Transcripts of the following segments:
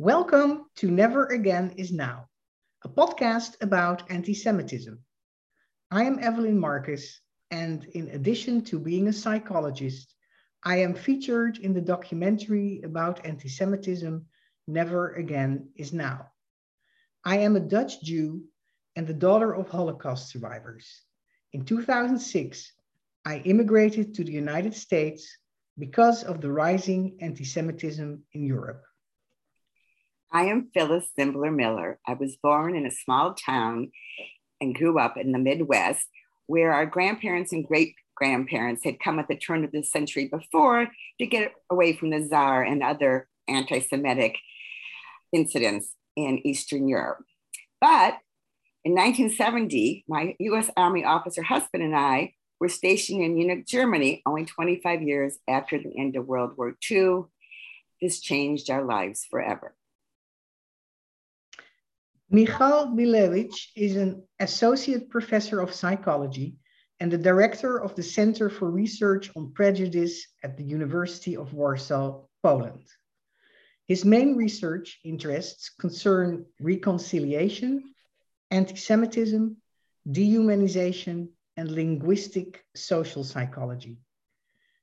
Welcome to Never Again is Now, a podcast about anti Semitism. I am Evelyn Marcus, and in addition to being a psychologist, I am featured in the documentary about anti Semitism, Never Again is Now. I am a Dutch Jew and the daughter of Holocaust survivors. In 2006, I immigrated to the United States because of the rising anti Semitism in Europe. I am Phyllis Zimbler Miller. I was born in a small town and grew up in the Midwest where our grandparents and great grandparents had come at the turn of the century before to get away from the Tsar and other anti Semitic incidents in Eastern Europe. But in 1970, my US Army officer husband and I were stationed in Munich, Germany, only 25 years after the end of World War II. This changed our lives forever. Michal Bilewicz is an associate professor of psychology and the director of the Center for Research on Prejudice at the University of Warsaw, Poland. His main research interests concern reconciliation, anti Semitism, dehumanization, and linguistic social psychology.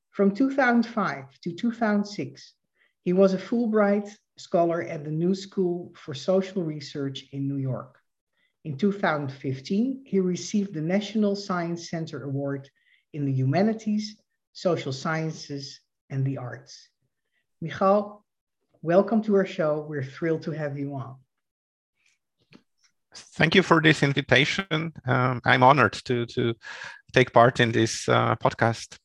From 2005 to 2006, he was a Fulbright scholar at the New School for Social Research in New York. In 2015, he received the National Science Center Award in the Humanities, Social Sciences, and the Arts. Michal, welcome to our show. We're thrilled to have you on. Thank you for this invitation. Um, I'm honored to, to take part in this uh, podcast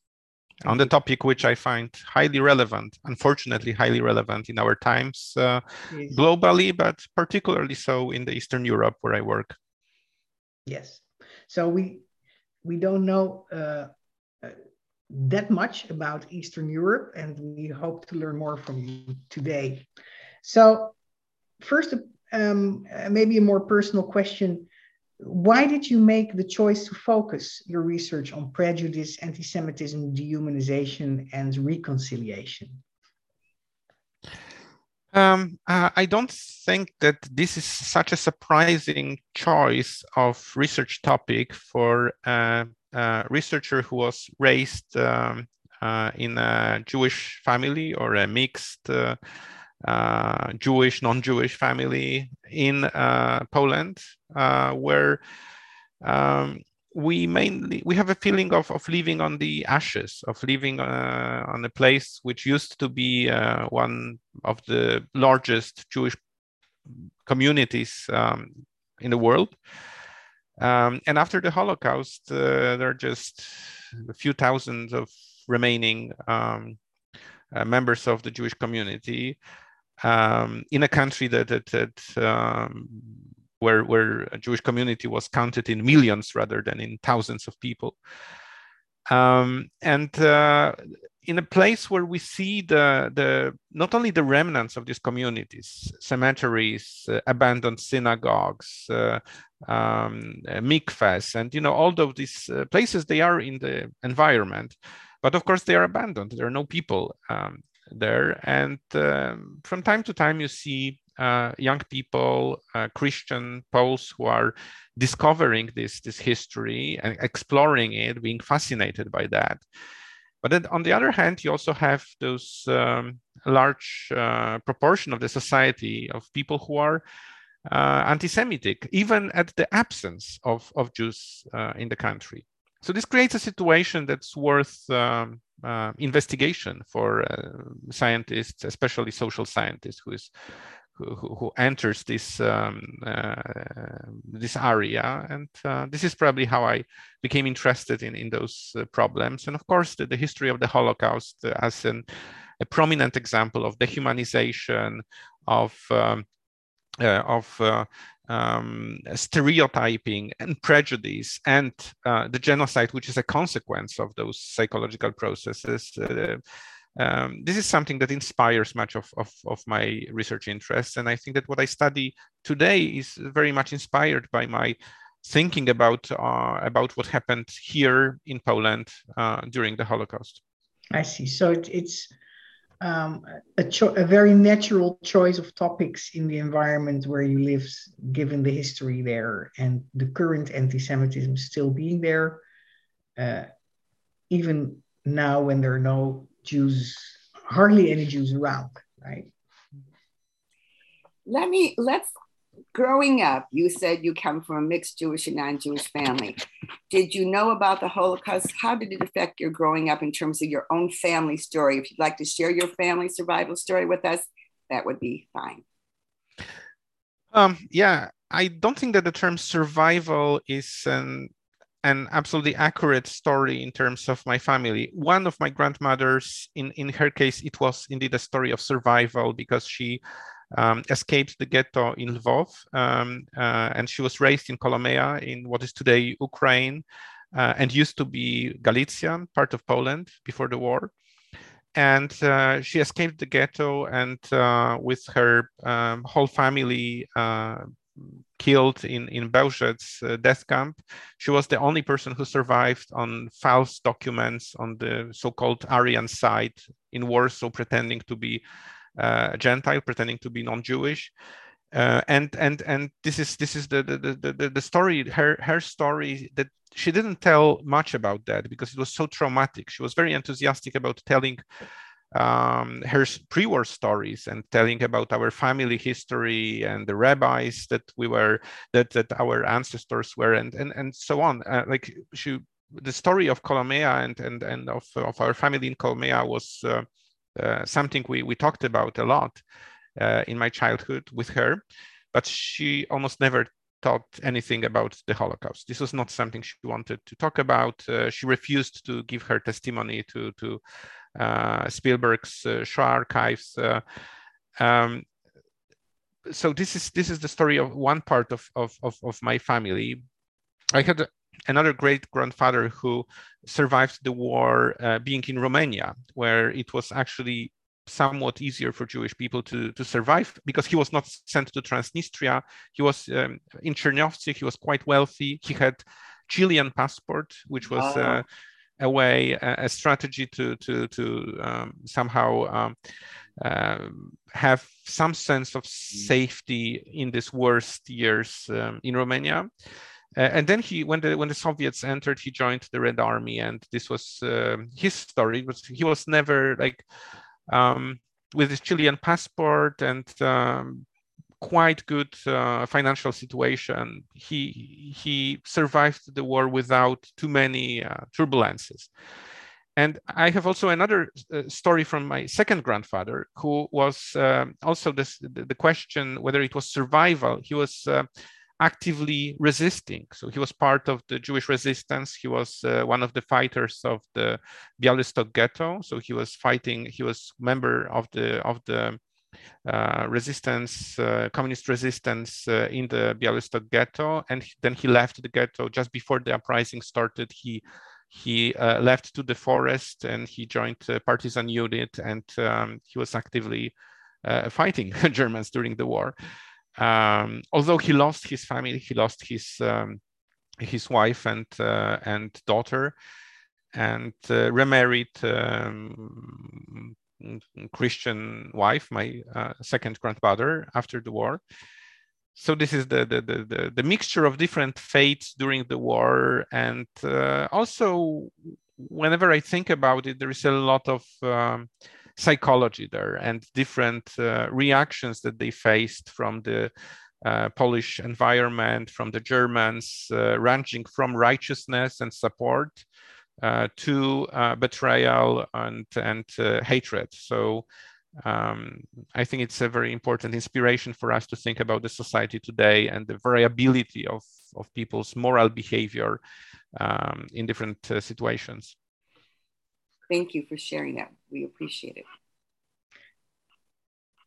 on the topic which I find highly relevant, unfortunately, highly relevant in our times uh, yes. globally, but particularly so in the Eastern Europe where I work. Yes. So we we don't know uh, uh, that much about Eastern Europe, and we hope to learn more from you today. So first, um, maybe a more personal question why did you make the choice to focus your research on prejudice, anti Semitism, dehumanization, and reconciliation? Um, uh, I don't think that this is such a surprising choice of research topic for a, a researcher who was raised um, uh, in a Jewish family or a mixed uh, uh, Jewish, non-Jewish family in uh, Poland, uh, where um, we mainly we have a feeling of, of living on the ashes, of living uh, on a place which used to be uh, one of the largest Jewish communities um, in the world. Um, and after the Holocaust, there are just a few thousands of remaining um, members of the Jewish community um, in a country that, that, that um, where, where a Jewish community was counted in millions rather than in thousands of people. Um, and uh, in a place where we see the, the not only the remnants of these communities, cemeteries, uh, abandoned synagogues, uh, um, uh, mikvahs, and you know all of these uh, places they are in the environment, but of course they are abandoned. There are no people um, there. And um, from time to time, you see uh, young people, uh, Christian Poles, who are discovering this, this history and exploring it, being fascinated by that. But then on the other hand, you also have those um, large uh, proportion of the society of people who are uh, anti-Semitic, even at the absence of, of Jews uh, in the country. So this creates a situation that's worth um, uh, investigation for uh, scientists, especially social scientists, who is who, who enters this um, uh, this area, and uh, this is probably how I became interested in in those uh, problems. And of course, the, the, history of the Holocaust as an, a prominent example of dehumanization, of um, of um, stereotyping and prejudice and uh, the genocide, which is a consequence of those psychological processes. Uh, um, this is something that inspires much of, of, of, my research interests. And I think that what I study today is very much inspired by my thinking about, uh, about what happened here in Poland uh, during the Holocaust. I see. So it, it's um, a, cho- a very natural choice of topics in the environment where you live, given the history there and the current anti-Semitism still being there, uh, even now when there are no Jews, hardly any Jews around, right? Let me let's growing up, you said you come from a mixed Jewish and non Jewish family. Did you know about the Holocaust? How did it affect your growing up in terms of your own family story? If you'd like to share your family survival story with us, that would be fine. Um, yeah, I don't think that the term survival is an an absolutely accurate story in terms of my family. One of my grandmothers, in, in her case, it was indeed a story of survival because she um, escaped the ghetto in Lvov, um, uh, and she was raised in Kolomea, in what is today Ukraine, uh, and used to be Galicia, part of Poland before the war. And uh, she escaped the ghetto, and uh, with her um, whole family uh, killed in in Bełżec's uh, death camp. She was the only person who survived on false documents on the so-called Aryan side in Warsaw, pretending to be uh, Gentile, pretending to be non-Jewish. Uh, and and and this is this is the the, the the story her her story that she didn't tell much about that because it was so traumatic she was very enthusiastic about telling um, her pre-war stories and telling about our family history and the rabbis that we were that that our ancestors were and and and so on uh, like she the story of Kolomea and and and of, of our family in Kolomea was uh, uh, something we, we talked about a lot uh, in my childhood with her, but she almost never taught anything about the Holocaust. This was not something she wanted to talk about. Uh, she refused to give her testimony to, to uh, Spielberg's uh, Shoah archives. Um, so this is this is the story of one part of, of, of, of my family. I had another great grandfather who survived the war uh, being in Romania, where it was actually somewhat easier for Jewish people to, to survive because he was not sent to Transnistria. He was um, in Chernovtsi, he was quite wealthy. He had Chilean passport, which was uh, a way, a, a, strategy to, to, to um, somehow um, uh, have some sense of safety in these worst years um, in Romania. Uh, and then he, when the when the Soviets entered, he joined the Red Army, and this was uh, his story. Was he was never like um, with his Chilean passport and um, quite good uh, financial situation. He he survived the war without too many uh, turbulences. And I have also another uh, story from my second grandfather, who was um, also this, the, the, question whether it was survival. He was uh, actively resisting. So he was part of the Jewish resistance. He was uh, one of the fighters of the Bialystok ghetto. So he was fighting. He was member of the of the uh, resistance, uh, communist resistance uh, in the Bialystok ghetto, and then he left the ghetto just before the uprising started. He he uh, left to the forest and he joined a partisan unit, and um, he was actively uh, fighting Germans during the war. Um, although he lost his family, he lost his um, his wife and uh, and daughter, and uh, remarried um, Christian wife, my uh, second grandmother after the war. So this is the, the the, the the mixture of different fates during the war, and uh, also whenever I think about it, there is a lot of um, psychology there and different uh, reactions that they faced from the uh, Polish environment, from the Germans, uh, ranging from righteousness and support uh, to uh, betrayal and, and uh, hatred. So um, I think it's a very important inspiration for us to think about the society today and the variability of, of people's moral behavior um, in different situations. Thank you for sharing that. We appreciate it.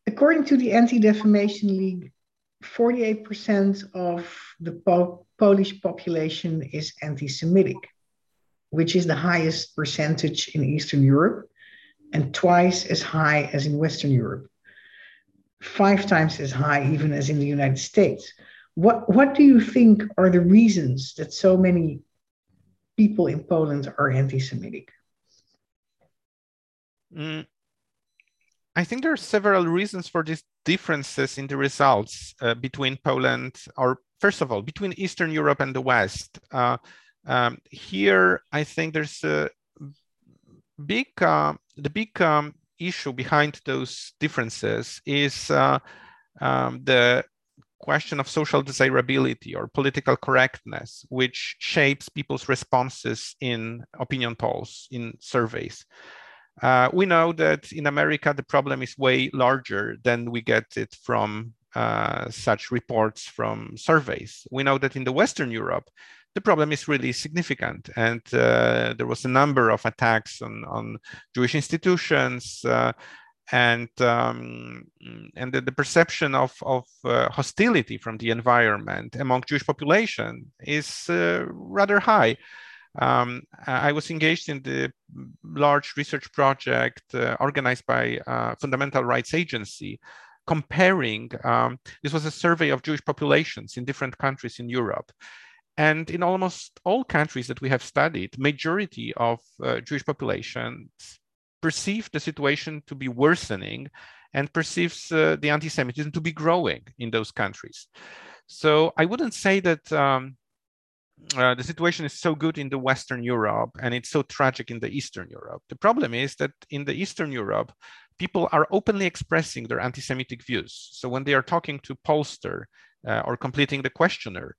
According to the Anti Defamation League, 48% of the po- Polish population is anti Semitic, which is the highest percentage in Eastern Europe and twice as high as in Western Europe, five times as high even as in the United States. What, what do you think are the reasons that so many people in Poland are anti Semitic? Mm, I think there are several reasons for these differences in the results uh, between Poland, or first of all, between Eastern Europe and the West. Uh, um, here, I think there's a big, uh, the big um, issue behind those differences is uh, um, the question of social desirability or political correctness, which shapes people's responses in opinion polls, in surveys. Uh, we know that in America, the problem is way larger than we get it from uh, such reports from surveys. We know that in the Western Europe, the problem is really significant. And uh, there was a number of attacks on, on Jewish institutions, uh, and um, and the, the, perception of, of uh, hostility from the environment among Jewish population is uh, rather high. Um, I was engaged in the large research project uh, organized by uh, Fundamental Rights Agency, comparing. Um, this was a survey of Jewish populations in different countries in Europe, and in almost all countries that we have studied, majority of uh, Jewish populations perceive the situation to be worsening and perceives uh, the anti-Semitism to be growing in those countries. So I wouldn't say that um, uh, the situation is so good in the Western Europe and it's so tragic in the Eastern Europe. The problem is that in the Eastern Europe, people are openly expressing their anti-Semitic views. So when they are talking to pollster uh, or completing the questionnaire,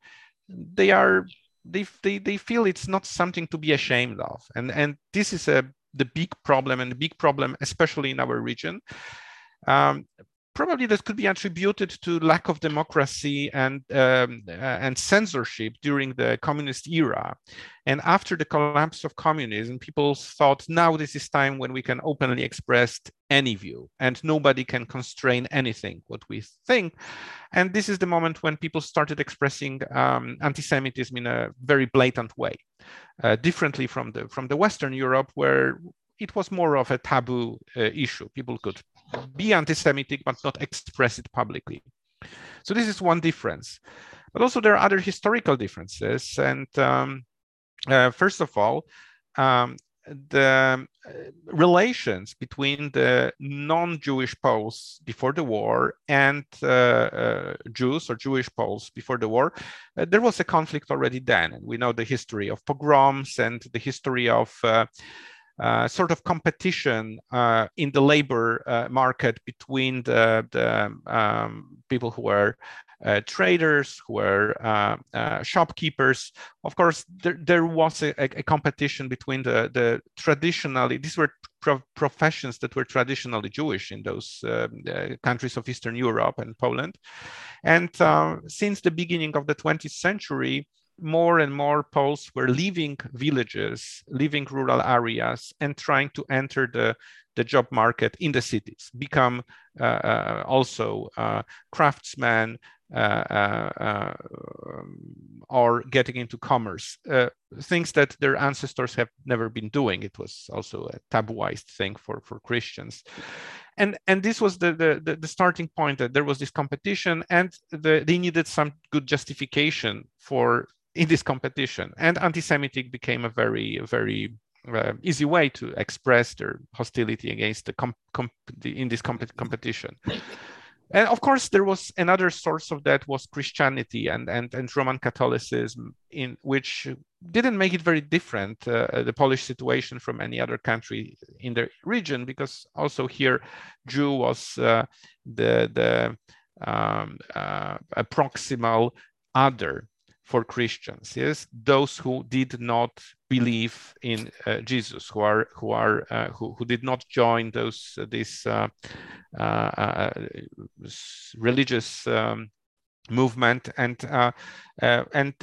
they are they, they, they feel it's not something to be ashamed of. And, and this is a the big problem and the big problem, especially in our region. Um, probably this could be attributed to lack of democracy and um, uh, and censorship during the communist era. And after the collapse of communism people thought now this is time when we can openly express any view and nobody can constrain anything what we think. And this is the moment when people started expressing um, anti-semitism in a very blatant way uh, differently from the from the western europe where it was more of a taboo uh, issue people could be anti-Semitic but not express it publicly. So this is one difference. But also there are other historical differences. And um, uh, first of all, um, the uh, relations between the non-Jewish Poles before the war and uh, uh, Jews or Jewish Poles before the war, uh, there was a conflict already then. And we know the history of pogroms and the history of uh, sort of competition uh, in the labor uh, market between the, the um, people who are uh, traders, who were uh, uh, shopkeepers. Of course, there, there was a, a, competition between the, the traditionally, these were pro professions that were traditionally Jewish in those countries of Eastern Europe and Poland. And since the beginning of the 20th century, more and more Poles were leaving villages, leaving rural areas, and trying to enter the, the job market in the cities, become uh, uh, also uh, craftsmen, uh, uh, or getting into commerce, things that their ancestors have never been doing. It was also a tabooized thing for, for Christians. And, and this was the, the, the starting point that there was this competition and the, they needed some good justification for in this competition. And anti-Semitic became a very, very uh, easy way to express their hostility against the, comp- comp- the in this comp- competition. And of course, there was another source of that was Christianity and, and, and Roman Catholicism, in which didn't make it very different, uh, the Polish situation from any other country in the region, because also here, Jew was uh, the, the um, uh, a proximal other for Christians, yes, those who did not believe in uh, Jesus, who are who are uh, who, who did not join those uh, this uh, uh, uh, religious um, movement, and and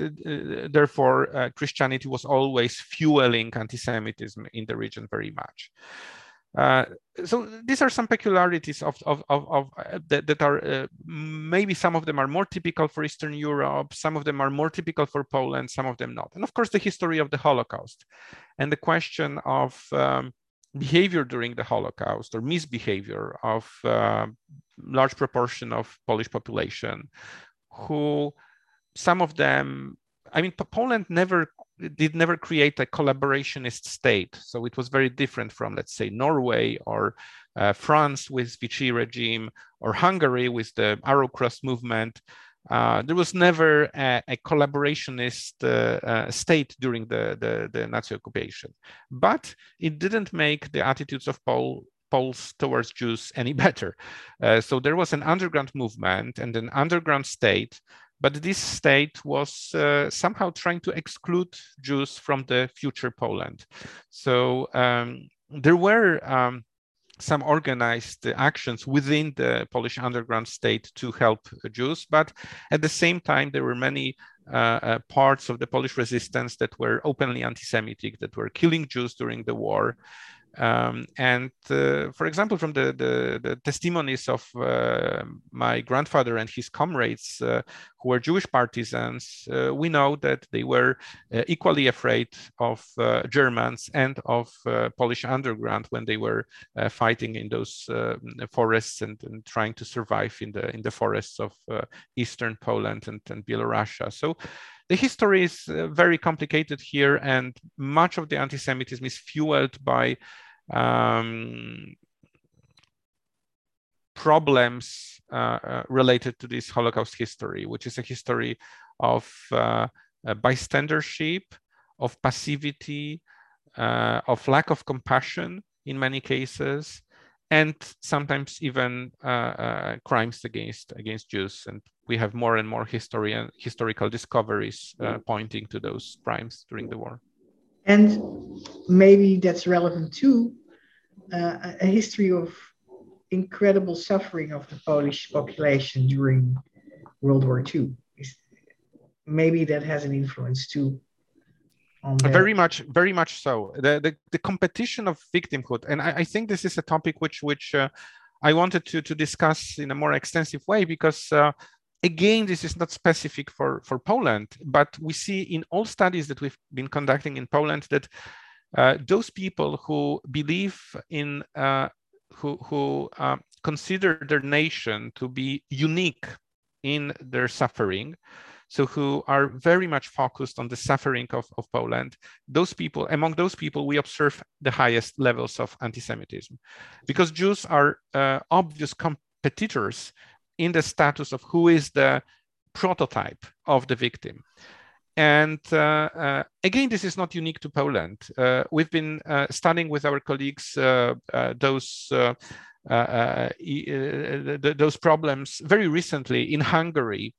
therefore Christianity was always fueling anti-Semitism in the region very much. Uh, so these are some peculiarities of, of, of, of uh, that, that, are uh, maybe some of them are more typical for Eastern Europe, some of them are more typical for Poland, some of them not. And of course, the history of the Holocaust and the question of um, behavior during the Holocaust or misbehavior of uh, large proportion of Polish population who some of them I mean, Poland never did never create a collaborationist state. So it was very different from, let's say, Norway or uh, France with Vichy regime or Hungary with the Arrow Cross movement. Uh, there was never a, a collaborationist uh, uh, state during the, the, the, Nazi occupation, but it didn't make the attitudes of Paul, Poles towards Jews any better. Uh, so there was an underground movement and an underground state but this state was uh, somehow trying to exclude Jews from the future Poland. So um, there were um, some organized actions within the Polish underground state to help Jews, but at the same time, there were many uh, uh, parts of the Polish resistance that were openly anti Semitic, that were killing Jews during the war. Um, and uh, for example, from the, the, the testimonies of uh, my grandfather and his comrades uh, who were Jewish partisans, uh, we know that they were uh, equally afraid of uh, Germans and of Polish underground when they were fighting in those forests and, and, trying to survive in the in the forests of eastern Poland and, and Belarusia. So the history is very complicated here, and much of the anti-Semitism is fueled by um, problems uh, uh, related to this Holocaust history, which is a history of uh, bystandership, of passivity, uh, of lack of compassion in many cases, and sometimes even uh, uh, crimes against against Jews. And we have more and more history and historical discoveries pointing to those crimes during the war. And maybe that's relevant too, uh, a history of incredible suffering of the Polish population during World War II. Maybe that has an influence too. Very much, very much so. The, the, the competition of victimhood, and I, I, think this is a topic which which uh, I wanted to to discuss in a more extensive way because uh, Again, this is not specific for, for Poland, but we see in all studies that we've been conducting in Poland that uh, those people who believe in, uh, who, who uh, consider their nation to be unique in their suffering, so who are very much focused on the suffering of, of Poland, those people, among those people, we observe the highest levels of anti-Semitism. Because Jews are uh, obvious competitors in the status of who is the prototype of the victim. And uh, uh, again, this is not unique to Poland. Uh, we've been uh, studying with our colleagues uh, uh, those those problems very recently in Hungary,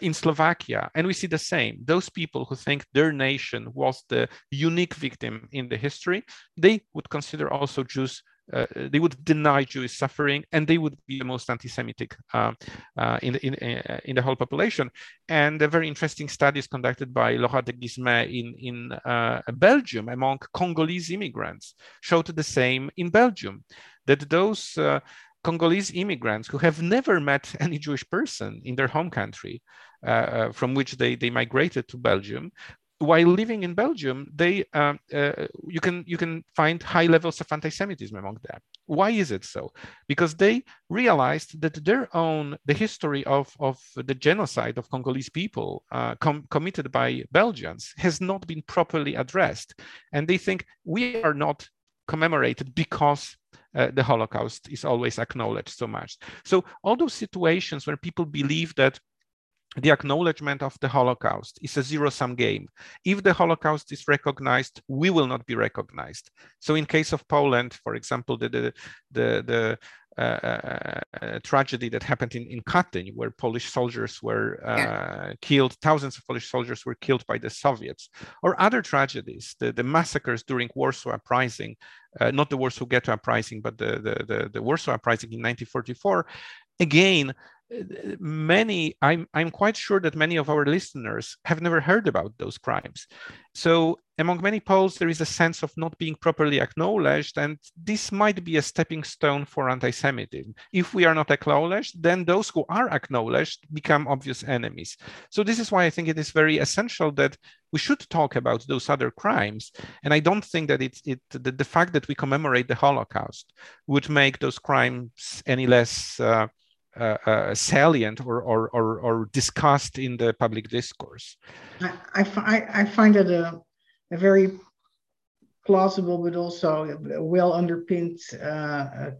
in Slovakia, and we see the same. Those people who think their nation was the unique victim in the history, they would consider also Jews uh, they would deny Jewish suffering, and they would be the most anti-Semitic uh, uh, in, the, in, uh, in the whole population. And a very interesting studies conducted by Laura de Guissmé in, in uh, Belgium among Congolese immigrants showed the same in Belgium, that those uh, Congolese immigrants who have never met any Jewish person in their home country, uh, from which they, they migrated to Belgium, while living in Belgium, they uh, uh, you can you can find high levels of anti-Semitism among them. Why is it so? Because they realized that their own the history of of the genocide of Congolese people uh, com- committed by Belgians has not been properly addressed, and they think we are not commemorated because uh, the Holocaust is always acknowledged so much. So all those situations where people believe that the acknowledgement of the Holocaust is a zero sum game. If the Holocaust is recognized, we will not be recognized. So, in case of Poland, for example, the, the, the, the uh, uh, uh tragedy that happened in, in Katyń, where Polish soldiers were uh, yeah. killed, thousands of Polish soldiers were killed by the Soviets, or other tragedies, the, the massacres during Warsaw Uprising, uh, not the Warsaw Ghetto Uprising, but the, the, the, the Warsaw Uprising in 1944. Again, many i'm i'm quite sure that many of our listeners have never heard about those crimes. So among many poles there is a sense of not being properly acknowledged and this might be a stepping stone for anti-semitism. If we are not acknowledged then those who are acknowledged become obvious enemies. So this is why i think it is very essential that we should talk about those other crimes and i don't think that it's it the, the fact that we commemorate the holocaust would make those crimes any less uh, uh, uh, salient or, or, or, or, discussed in the public discourse. I, I, I find it a, a very plausible but also well underpinned uh, uh,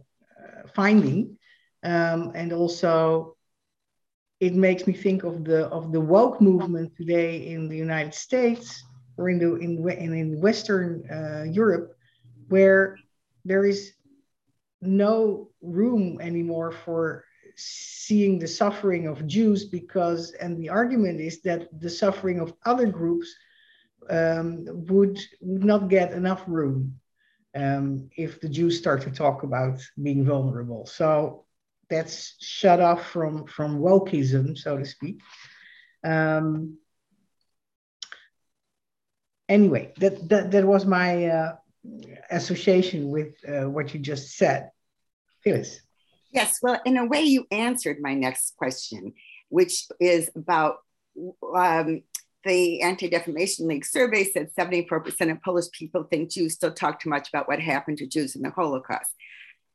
finding. Um, and also, it makes me think of the of the woke movement today in the United States or in the in in, in Western uh, Europe, where there is no room anymore for seeing the suffering of Jews because, and the argument is that the suffering of other groups um, would, would not get enough room um, if the Jews start to talk about being vulnerable. So that's shut off from, from wokeism, so to speak. Um, anyway, that, that, that was my uh, association with uh, what you just said. Phyllis. Yes, well, in a way, you answered my next question, which is about um, the Anti Defamation League survey said 74% of Polish people think Jews still talk too much about what happened to Jews in the Holocaust.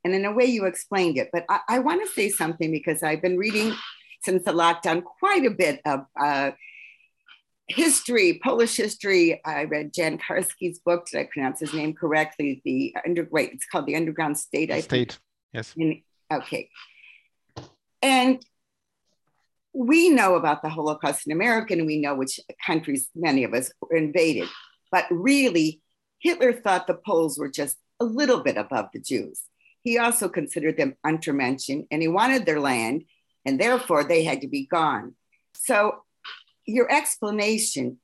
And in a way, you explained it. But I, I want to say something because I've been reading since the lockdown quite a bit of uh, history, Polish history. I read Jan Karski's book. Did I pronounce his name correctly? The under wait, it's called the Underground State. I State, think. yes. In, okay, and we know about the Holocaust in America, and we know which countries many of us were invaded. But really, Hitler thought the Poles were just a little bit above the Jews. He also considered them Untermenschen, and he wanted their land, and therefore they had to be gone. So your explanation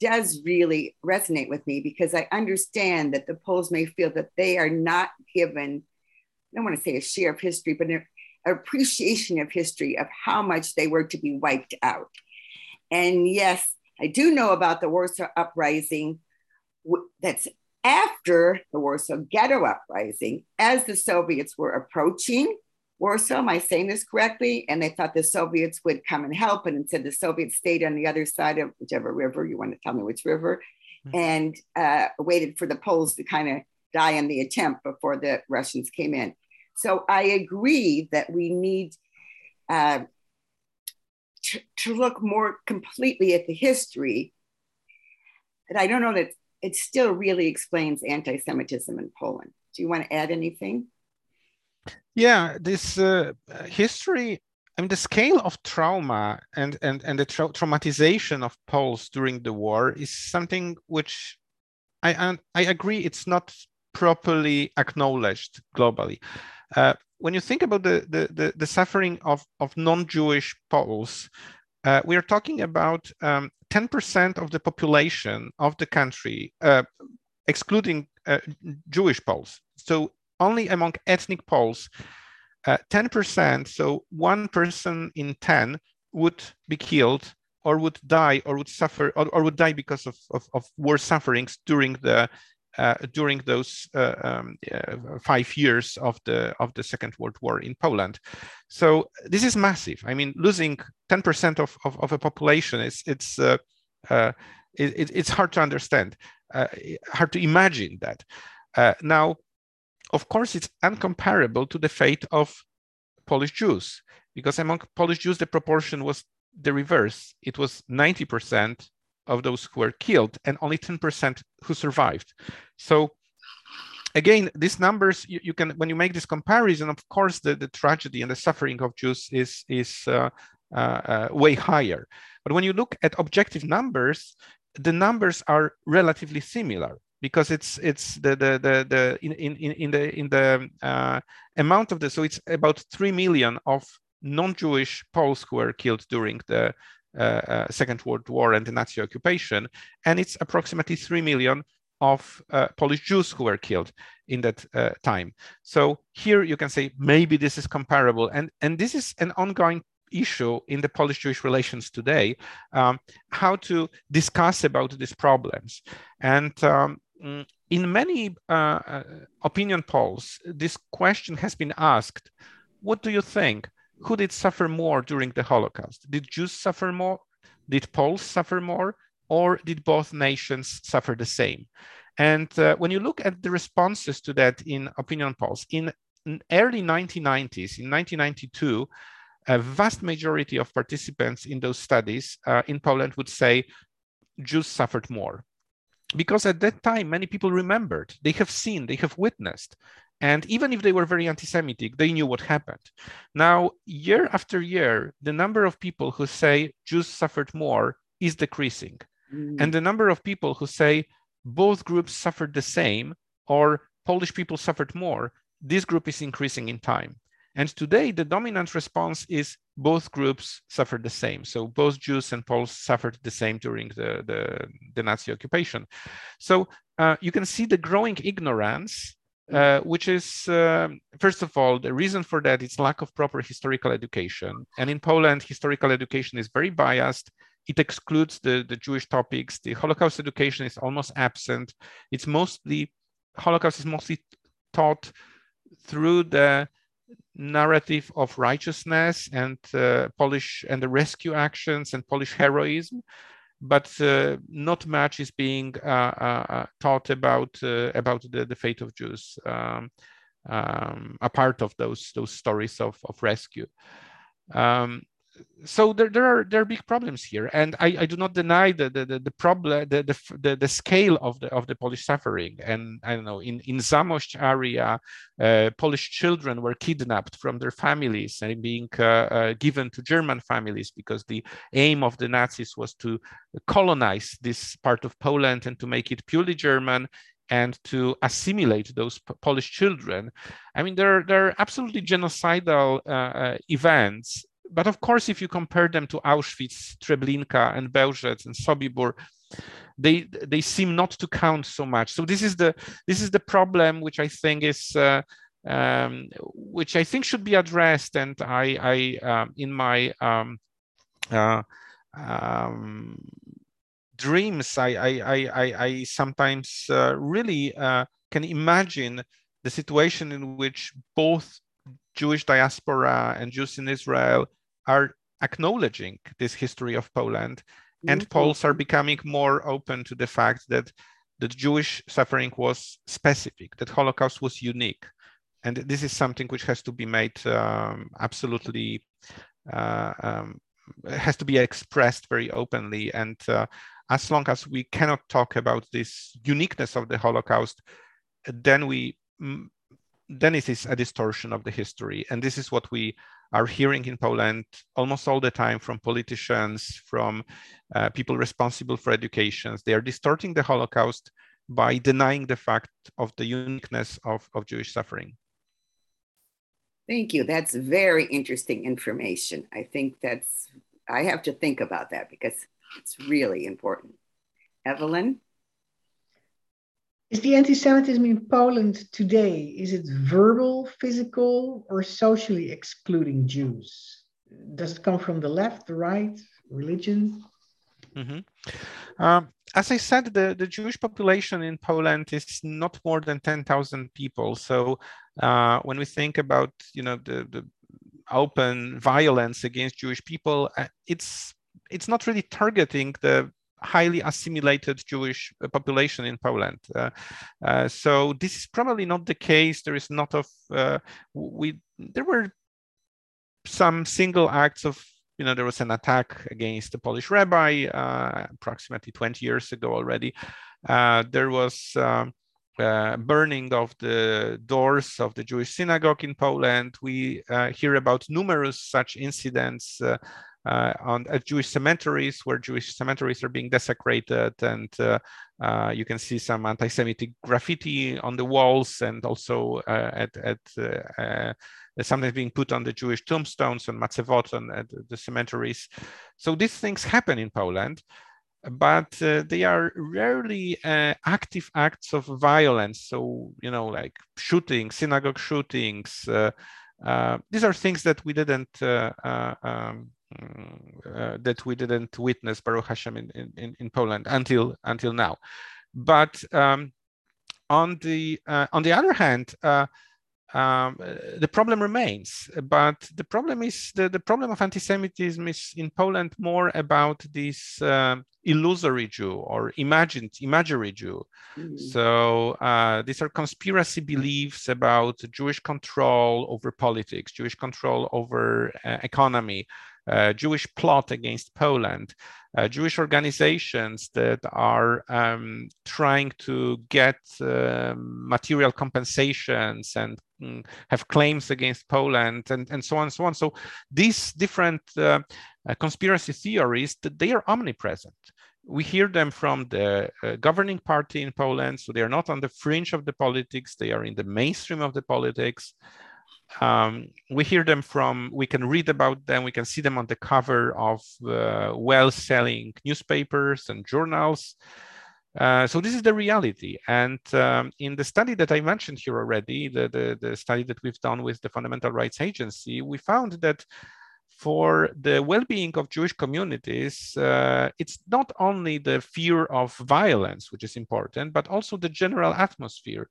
does really resonate with me because I understand that the Poles may feel that they are not given, don't want to say a share of history, but an appreciation of history of how much they were to be wiped out. And yes, I do know about the Warsaw Uprising that's after the Warsaw Ghetto Uprising, as the Soviets were approaching Warsaw. Am I saying this correctly? And they thought the Soviets would come and help, and instead the Soviets stayed on the other side of whichever river you want to tell me which river, mm-hmm. and uh, waited for the Poles to kind of die in the attempt before the Russians came in. So I agree that we need uh, to, to look more completely at the history. But I don't know that it still really explains anti-Semitism in Poland. Do you want to add anything? Yeah, this uh, history, I mean, the scale of trauma and, and, and the tra- traumatization of Poles during the war is something which I, I agree it's not properly acknowledged globally. Uh, when you think about the, the, the, the suffering of, of non-Jewish Poles, uh, we are talking about um, 10% of the population of the country, uh, excluding uh, Jewish Poles. So only among ethnic Poles, uh, 10%, so one person in 10 would be killed or would die or would suffer or, or would die because of, of, of war sufferings during the uh, during those uh, um, uh, five years of the of the Second World War in Poland. So this is massive. I mean, losing 10% of, of, of, a population is it's uh, uh, it, it's hard to understand, uh, hard to imagine that. now, of course, it's uncomparable to the fate of Polish Jews, because among Polish Jews, the proportion was the reverse. It was 90% of those who were killed and only 10% who survived. So again, these numbers, you, you, can, when you make this comparison, of course, the, the tragedy and the suffering of Jews is, is uh, uh, uh, way higher. But when you look at objective numbers, the numbers are relatively similar because it's it's the the the, the in, in in the in the uh, amount of the so it's about three million of non-Jewish Poles who were killed during the Second World War and the Nazi occupation, and it's approximately three million of uh, Polish Jews who were killed in that uh, time. So here you can say maybe this is comparable, and and this is an ongoing issue in the Polish-Jewish relations today, um, how to discuss about these problems. And um, Mm, in many uh, uh, opinion polls, this question has been asked What do you think? Who did suffer more during the Holocaust? Did Jews suffer more? Did Poles suffer more? Or did both nations suffer the same? And uh, when you look at the responses to that in opinion polls, in, early 1990s, in 1992, a vast majority of participants in those studies uh, in Poland would say Jews suffered more. Because at that time, many people remembered, they have seen, they have witnessed. And even if they were very anti Semitic, they knew what happened. Now, year after year, the number of people who say Jews suffered more is decreasing. Mm. And the number of people who say both groups suffered the same or Polish people suffered more, this group is increasing in time. And today, the dominant response is both groups suffered the same. So both Jews and Poles suffered the same during the, the, the Nazi occupation. So uh, you can see the growing ignorance, uh, which is, uh, first of all, the reason for that is lack of proper historical education. And in Poland, historical education is very biased. It excludes the, the Jewish topics. The Holocaust education is almost absent. It's mostly, Holocaust is mostly taught through the narrative of righteousness and uh, Polish and the rescue actions and Polish heroism, but uh, not much is being uh, uh, taught about about the, the fate of Jews. Um, um, a part of those those stories of, of rescue. Um, so there, there are there are big problems here, and I, I do not deny the the, the, the problem the, the, the scale of the of the Polish suffering. And I don't know in in Zamość area, uh, Polish children were kidnapped from their families and being uh, uh, given to German families because the aim of the Nazis was to colonize this part of Poland and to make it purely German and to assimilate those Polish children. I mean, there, there are absolutely genocidal uh, uh, events but of course, if you compare them to Auschwitz, Treblinka, and Bełżec and Sobibor, they they seem not to count so much. So this is the this is the problem which I think is uh, um, which I think should be addressed. And I I um, in my um, uh, um, dreams, I I I I, sometimes uh, really uh, can imagine the situation in which both Jewish diaspora and Jews in Israel are acknowledging this history of Poland, and mm-hmm. Poles are becoming more open to the fact that the Jewish suffering was specific, that Holocaust was unique, and this is something which has to be made um, absolutely uh, um, has to be expressed very openly. And uh, as long as we cannot talk about this uniqueness of the Holocaust, then we then it is a distortion of the history, and this is what we are hearing in Poland almost all the time from politicians, from uh, people responsible for education. They are distorting the Holocaust by denying the fact of the uniqueness of, of Jewish suffering. Thank you. That's very interesting information. I think that's, I have to think about that because it's really important. Evelyn? Is the anti-Semitism in Poland today, is it verbal, physical, or socially excluding Jews? Does it come from the left, the right, religion? Mm-hmm. Um, as I said, the, the Jewish population in Poland is not more than 10,000 people. So uh, when we think about, you know, the, the open violence against Jewish people, uh, it's it's not really targeting the highly assimilated Jewish uh, population in Poland. Uh, uh, so this is probably not the case. There is not of we. There were some single acts of you know there was an attack against the Polish rabbi approximately 20 years ago already. There was. Um, uh, burning of the doors of the Jewish synagogue in Poland. We uh, hear about numerous such incidents uh, uh, on at Jewish cemeteries where Jewish cemeteries are being desecrated, and uh, uh, you can see some anti-Semitic graffiti on the walls, and also at at sometimes being put on the Jewish tombstones and matzevot and at the cemeteries. So these things happen in Poland but uh, they are rarely uh, active acts of violence. So, you know, like shootings, synagogue shootings. Uh, these are things that we didn't um, uh, that we didn't witness Baruch Hashem in, in, in Poland until until now. But um, on the uh, on the other hand, uh, um, the problem remains. But the problem is the, the problem of anti-Semitism is in Poland more about this um, illusory Jew or imagined imaginary Jew. Mm-hmm. So uh, these are conspiracy beliefs about Jewish control over politics, Jewish control over uh, economy, uh, Jewish plot against Poland, uh, Jewish organizations that are um, trying to get um, material compensations and mm, have claims against Poland and, and so on and so on. So these different uh, uh, conspiracy theories, they are omnipresent we hear them from the uh, governing party in Poland. So they are not on the fringe of the politics, they are in the mainstream of the politics. Um, we hear them from, we can read about them, we can see them on the cover of uh, well selling newspapers and journals. Uh, so this is the reality. And um, in the study that I mentioned here already, the, the, the, study that we've done with the Fundamental Rights Agency, we found that for the well-being of Jewish communities, uh, it's not only the fear of violence, which is important, but also the general atmosphere.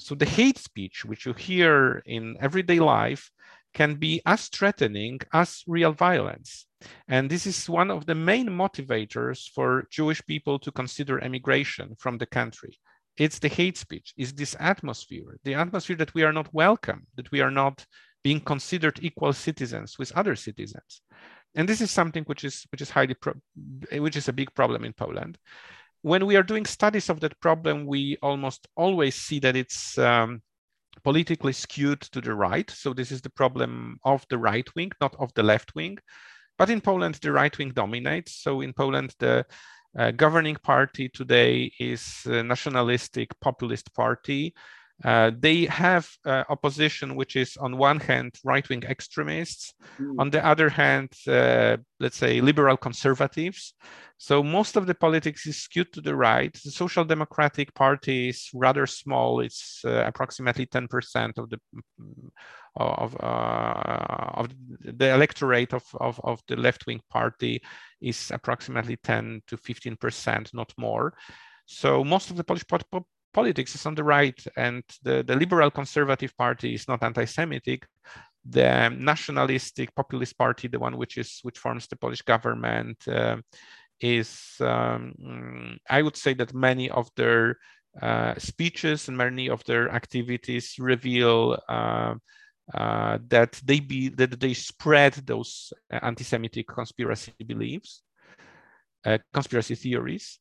So the hate speech, which you hear in everyday life, can be as threatening as real violence. And this is one of the main motivators for Jewish people to consider emigration from the country. It's the hate speech, it's this atmosphere, the atmosphere that we are not welcome, that we are not being considered equal citizens with other citizens. And this is something which is which is highly pro- which is a big problem in Poland. When we are doing studies of that problem, we almost always see that it's um, politically skewed to the right. So this is the problem of the right wing, not of the left wing. But in Poland, the right wing dominates. So in Poland, the uh, governing party today is a nationalistic populist party uh, they have uh, opposition, which is on one hand right-wing extremists, mm. on the other hand, uh, let's say liberal conservatives. So most of the politics is skewed to the right. The Social Democratic Party is rather small; it's uh, approximately 10% of the of uh, of the electorate of of, of the left-wing party is approximately 10 to 15%, not more. So most of the Polish politics is on the right and the, the liberal conservative party is not anti-Semitic. The nationalistic populist party, the one which is which forms the Polish government, uh, is um, I would say that many of their uh, speeches and many of their activities reveal uh, uh, that they be that they spread those anti-Semitic conspiracy beliefs, uh, conspiracy theories,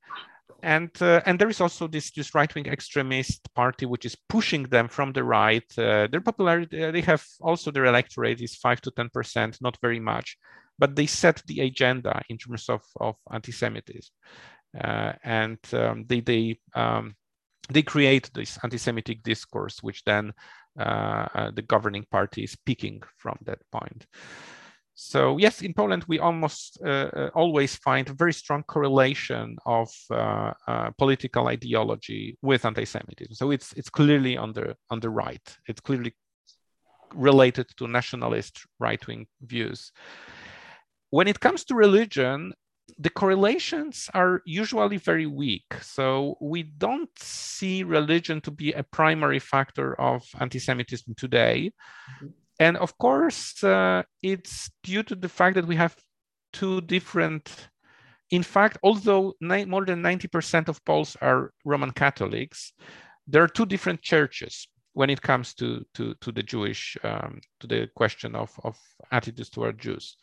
and uh, and there is also this this right wing extremist party which is pushing them from the right. Uh, their popularity uh, they have also their electorate is five to ten percent, not very much, but they set the agenda in terms of of anti-Semitism, uh, and um, they they um, they create this anti-Semitic discourse, which then uh, uh, the governing party is picking from that point. So yes, in Poland, we almost uh, uh, always find a very strong correlation of uh, uh, political ideology with anti-Semitism. So it's it's clearly on the on the right. It's clearly related to nationalist right-wing views. When it comes to religion, the correlations are usually very weak. So we don't see religion to be a primary factor of anti-Semitism today. Mm-hmm. And of course, uh, it's due to the fact that we have two different, in fact, although more than 90% of Poles are Roman Catholics, there are two different churches when it comes to, to, to the Jewish, um, to the question of, of attitudes toward Jews.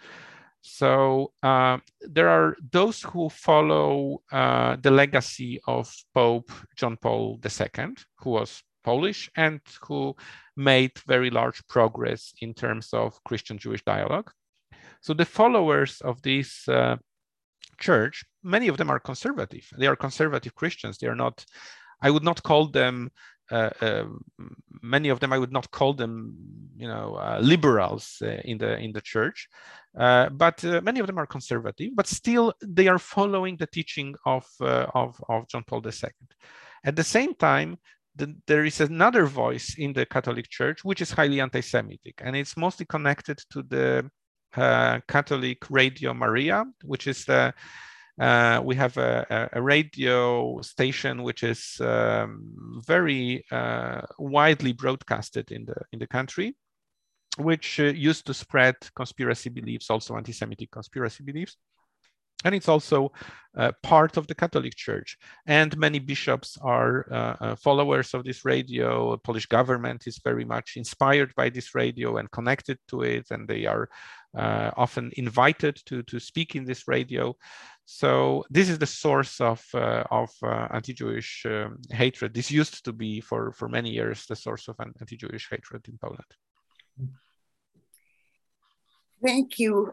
So uh, there are those who follow uh, the legacy of Pope John Paul II, who was Polish and who made very large progress in terms of Christian Jewish dialogue. So the followers of this uh, church, many of them are conservative. They are conservative Christians. They are not, I would not call them, uh, uh, many of them, I would not call them, you know, uh, liberals uh, in the in the church. Uh, but many of them are conservative, but still they are following the teaching of, of, of John Paul II. At the same time, the, there is another voice in the Catholic Church which is highly anti-Semitic, and it's mostly connected to the uh, Catholic Radio Maria, which is the uh, we have a, a, radio station which is um, very uh, widely broadcasted in the in the country, which uh, used to spread conspiracy beliefs, also anti-Semitic conspiracy beliefs. And it's also uh, part of the Catholic Church. And many bishops are uh, uh, followers of this radio. The Polish government is very much inspired by this radio and connected to it, and they are uh, often invited to, to speak in this radio. So this is the source of, uh, of uh, anti-Jewish um, hatred. This used to be for, for many years the source of anti-Jewish hatred in Poland. Thank you.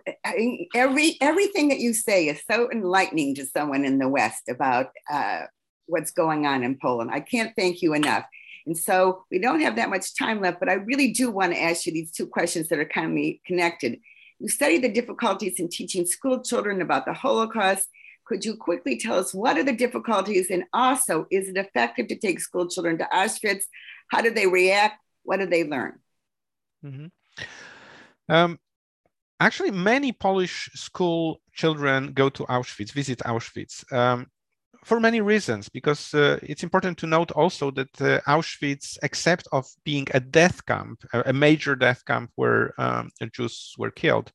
Every everything that you say is so enlightening to someone in the West about uh, what's going on in Poland. I can't thank you enough. And so we don't have that much time left, but I really do want to ask you these two questions that are kind of connected. You study the difficulties in teaching school children about the Holocaust. Could you quickly tell us what are the difficulties? And also, is it effective to take school children to Auschwitz? How do they react? What do they learn? Mm-hmm. Um, actually many Polish school children go to Auschwitz, visit Auschwitz. Um, for many reasons, because uh, it's important to note also that uh, Auschwitz, except of being a death camp, a, a major death camp where um, Jews were killed,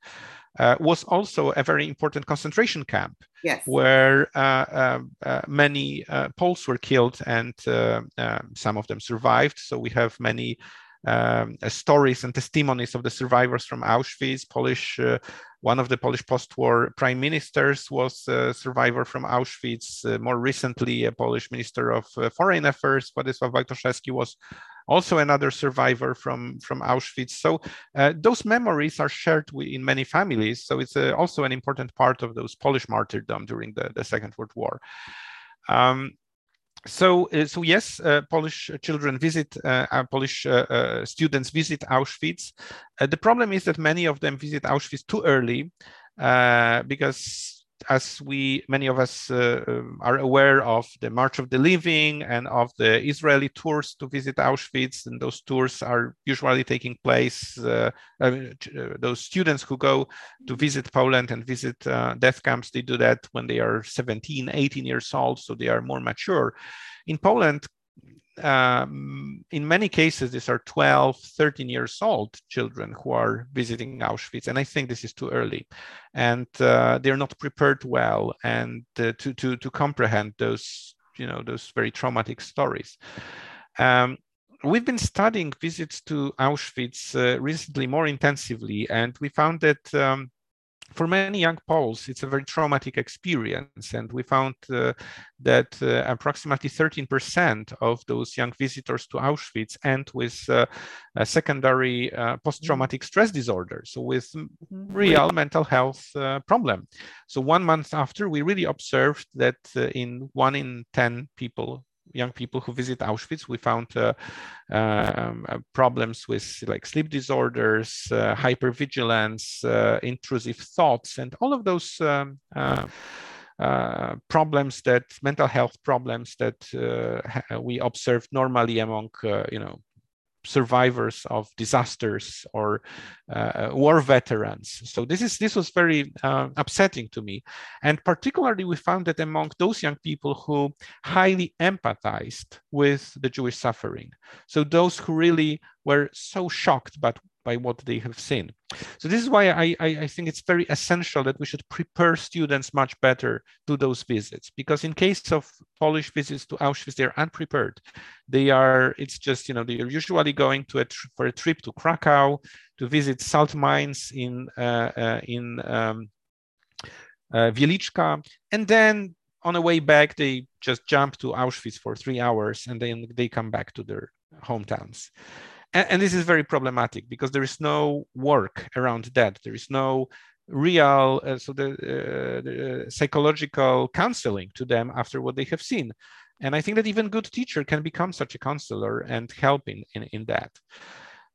uh, was also a very important concentration camp yes. where uh, um, uh, many uh, Poles were killed and um, some of them survived. So we have many um, uh, stories and testimonies of the survivors from Auschwitz. Polish, uh, one of the Polish post-war prime ministers was a survivor from Auschwitz. Uh, more recently, a Polish minister of foreign affairs, Władysław Bartoszewski, was also another survivor from from Auschwitz. So uh, those memories are shared in many families. So it's uh, also an important part of those Polish martyrdom during the, the Second World War. Um, so, uh, so yes, uh, Polish children visit, uh, Polish students visit Auschwitz. The problem is that many of them visit Auschwitz too early because as we many of us uh, um, are aware of the March of the Living and of the Israeli tours to visit Auschwitz, and those tours are usually taking place. Uh, uh, those students who go to visit Poland and visit death camps, they do that when they are 17, 18 years old, so they are more mature. In Poland, um, in many cases, these are 12, 13 years old children who are visiting Auschwitz. And I think this is too early. And uh, they're not prepared well and uh, to, to, to comprehend those, you know, those very traumatic stories. Um, we've been studying visits to Auschwitz uh, recently more intensively, and we found that um, for many young Poles, it's a very traumatic experience. And we found uh, that uh, approximately 13% of those young visitors to Auschwitz end with uh, a secondary uh, post-traumatic stress disorder, so with mm-hmm. real mental health uh, problem. So one month after, we really observed that uh, in one in 10 people young people who visit Auschwitz, we found uh, um, uh, problems with like sleep disorders, uh, hypervigilance, uh, intrusive thoughts, and all of those um, uh, uh, problems that mental health problems that we observe normally among you know survivors of disasters or uh, war veterans. So this is this was very uh, upsetting to me, and particularly we found that among those young people who highly empathized with the Jewish suffering. So those who really were so shocked but by what they have seen. So this is why I, I, think it's very essential that we should prepare students much better to those visits because in case of Polish visits to Auschwitz, they're unprepared. They are, it's just, you know, they are usually going to a for a trip to Krakow to visit salt mines in, uh, uh, in um, uh, Wieliczka. And then on the way back, they just jump to Auschwitz for three hours and then they come back to their hometowns and, and this is very problematic because there is no work around that. There is no real uh, so the, uh, the, psychological counseling to them after what they have seen. And i think that even good teacher can become such a counselor and help in, in, in that.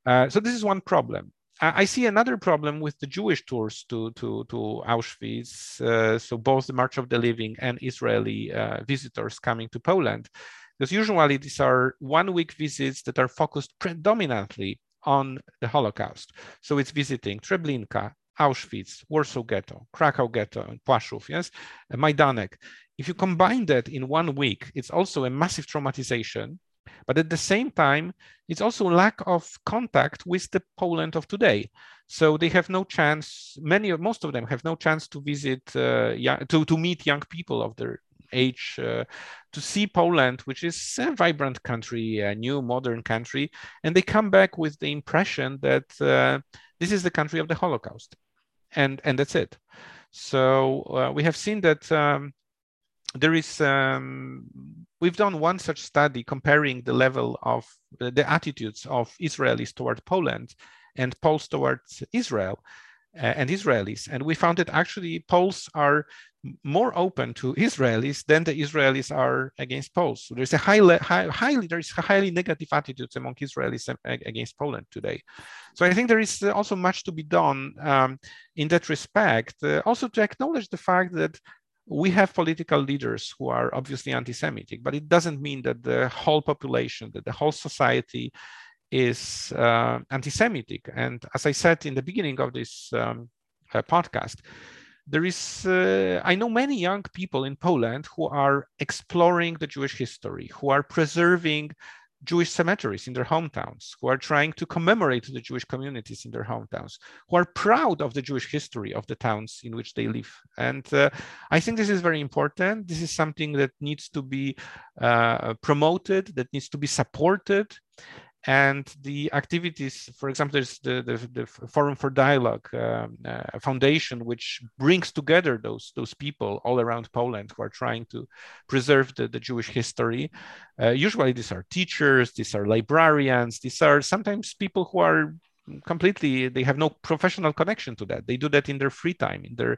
Uh, so this is one problem. I see another problem with the Jewish tours to to to Auschwitz. Uh, so both the March of the Living and Israeli uh, visitors coming to Poland because usually these are one week visits that are focused predominantly on the Holocaust. So it's visiting Treblinka, Auschwitz, Warsaw Ghetto, Krakow Ghetto, and Płaszów, yes, and Majdanek. If you combine that in one week, it's also a massive traumatization, But at the same time, it's also lack of contact with the Poland of today. So they have no chance. Many most of them have no chance to visit, uh, young, to to meet young people of their age, uh, to see Poland, which is a vibrant country, a new modern country, and they come back with the impression that uh, this is the country of the Holocaust, and and that's it. So uh, we have seen that. Um, there is um, we've done one such study comparing the level of the attitudes of Israelis toward Poland and Poles towards Israel and Israelis. And we found that actually Poles are more open to Israelis than the Israelis are against Poles. So there's a high, high, highly, there is highly negative attitudes among Israelis against Poland today. So I think there is also much to be done um, in that respect. Uh, also to acknowledge the fact that we have political leaders who are obviously anti-Semitic, but it doesn't mean that the whole population, that the whole society is uh, anti-Semitic. And as I said in the beginning of this um, uh, podcast, there is, uh, I know many young people in Poland who are exploring the Jewish history, who are preserving Jewish cemeteries in their hometowns, who are trying to commemorate the Jewish communities in their hometowns, who are proud of the Jewish history of the towns in which they live. And uh, I think this is very important. This is something that needs to be uh, promoted, that needs to be supported and the activities, for example, there's the, the, the Forum for Dialogue um, uh, Foundation, which brings together those, those people all around Poland who are trying to preserve the, the Jewish history. Uh, usually these are teachers, these are librarians, these are sometimes people who are completely they have no professional connection to that they do that in their free time in their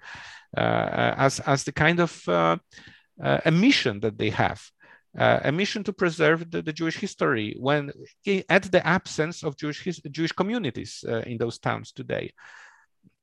uh, as as the kind of uh, uh, a mission that they have uh, a mission to preserve the, the, Jewish history when at the absence of Jewish Jewish communities uh, in those towns today.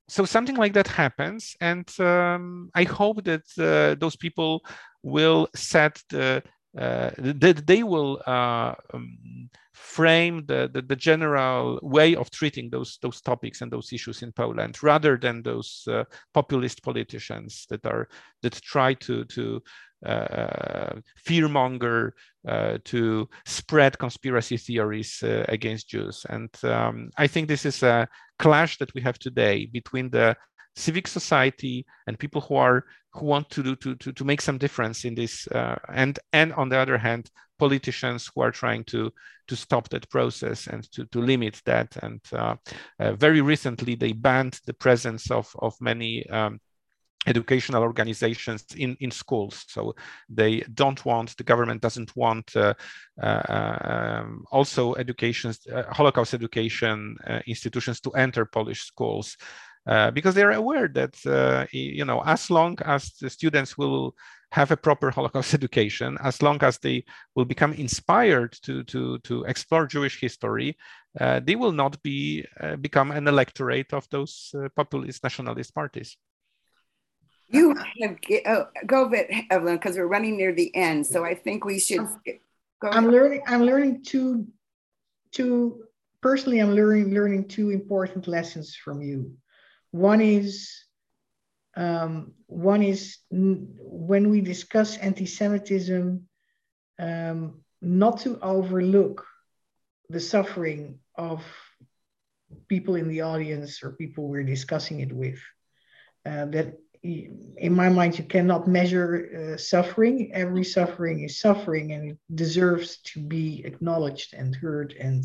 So something like that happens, and um, I hope that uh, those people will set the uh, that they will uh, um, frame the, the, the, general way of treating those those topics and those issues in Poland, rather than those uh, populist politicians that are that try to to uh, fearmonger uh, to spread conspiracy theories uh, against Jews. And um, I think this is a clash that we have today between the civic society and people who are who want to do to, to, to make some difference in this uh, and and on the other hand politicians who are trying to to stop that process and to, to limit that and uh, uh, very recently they banned the presence of of many um, educational organizations in, in schools. So they don't want, the government doesn't want uh, uh, um, also education, uh, Holocaust education uh, institutions to enter Polish schools. Uh, because they're aware that uh, you know as long as the students will have a proper Holocaust education, as long as they will become inspired to to to explore Jewish history, they will not be become an electorate of those populist nationalist parties. You have oh, go bit, Evelyn, because we're running near the end. So I think we should go. I'm learning. I'm learning two, two. Personally, I'm learning learning two important lessons from you. One is, um, one is when we discuss anti-Semitism, um, not to overlook the suffering of people in the audience or people we're discussing it with. Uh, that in my mind, you cannot measure uh, suffering. Every suffering is suffering and it deserves to be acknowledged and heard. And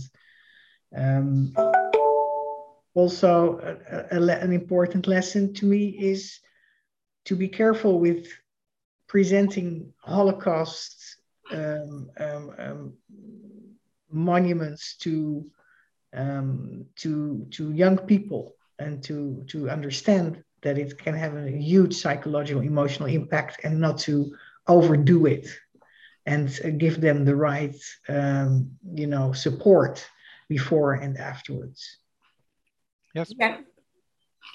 um, also, a, a, an important lesson to me is to be careful with presenting Holocaust um, um, um monuments to um, to to young people and to to understand that it can have a huge psychological, emotional impact and not to overdo it and give them the right, um, you know, support before and afterwards. Yes. Yeah.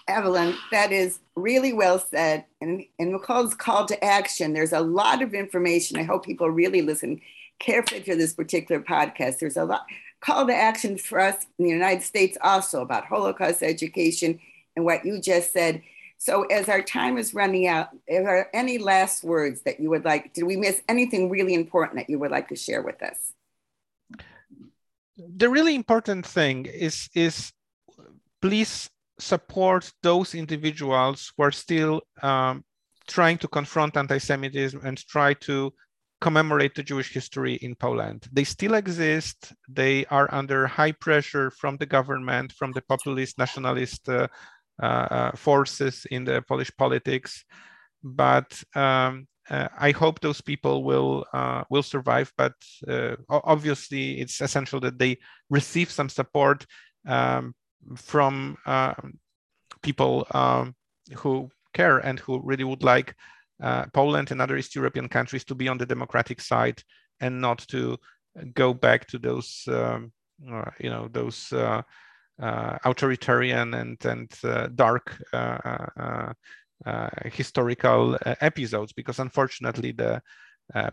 Evelyn, that is really well said. And in Michal's call to action, there's a lot of information. I hope people really listen carefully to this particular podcast. There's a lot call to action for us in the United States also about Holocaust education and what you just said. So, as our time is running out, are there any last words that you would like? Did we miss anything really important that you would like to share with us? the really important thing is is please support those individuals who are still um, trying to confront anti-Semitism and try to commemorate the Jewish history in Poland. They still exist. They are under high pressure from the government, from the populist nationalist uh, uh, forces in the Polish politics. But um, uh, I hope those people will uh, will survive. But uh, obviously, it's essential that they receive some support um, from um, people um, who care and who really would like uh, Poland and other East European countries to be on the democratic side and not to go back to those, um, uh, you know, those uh, uh authoritarian and and uh, dark uh, historical episodes. Because unfortunately, the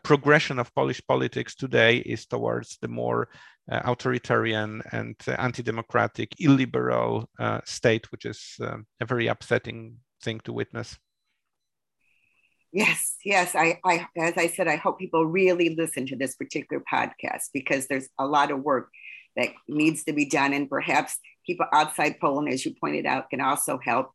progression of Polish politics today is towards the more Uh, authoritarian and uh, anti-democratic, illiberal uh, state, which is um, a very upsetting thing to witness. Yes, yes. I, I, as I said, I hope people really listen to this particular podcast because there's a lot of work that needs to be done, and perhaps people outside Poland, as you pointed out, can also help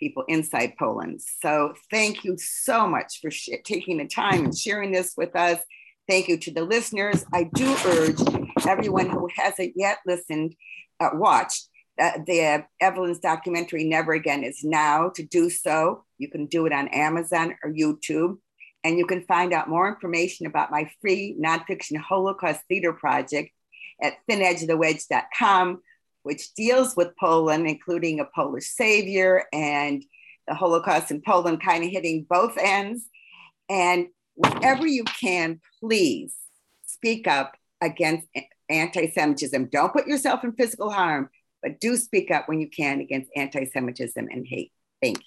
people inside Poland. So, thank you so much for sh- taking the time and sharing this with us. Thank you to the listeners. I do urge everyone who hasn't yet listened, uh, watched uh, the Evelyn's documentary Never Again is now to do so. You can do it on Amazon or YouTube. And you can find out more information about my free nonfiction Holocaust theater project at thinedgeofthewedge.com, which deals with Poland, including a Polish savior and the Holocaust in Poland, kind of hitting both ends. And wherever you can, please speak up against anti Semitism. Don't put yourself in physical harm but do speak up when you can against anti Semitism and hate. Thank you.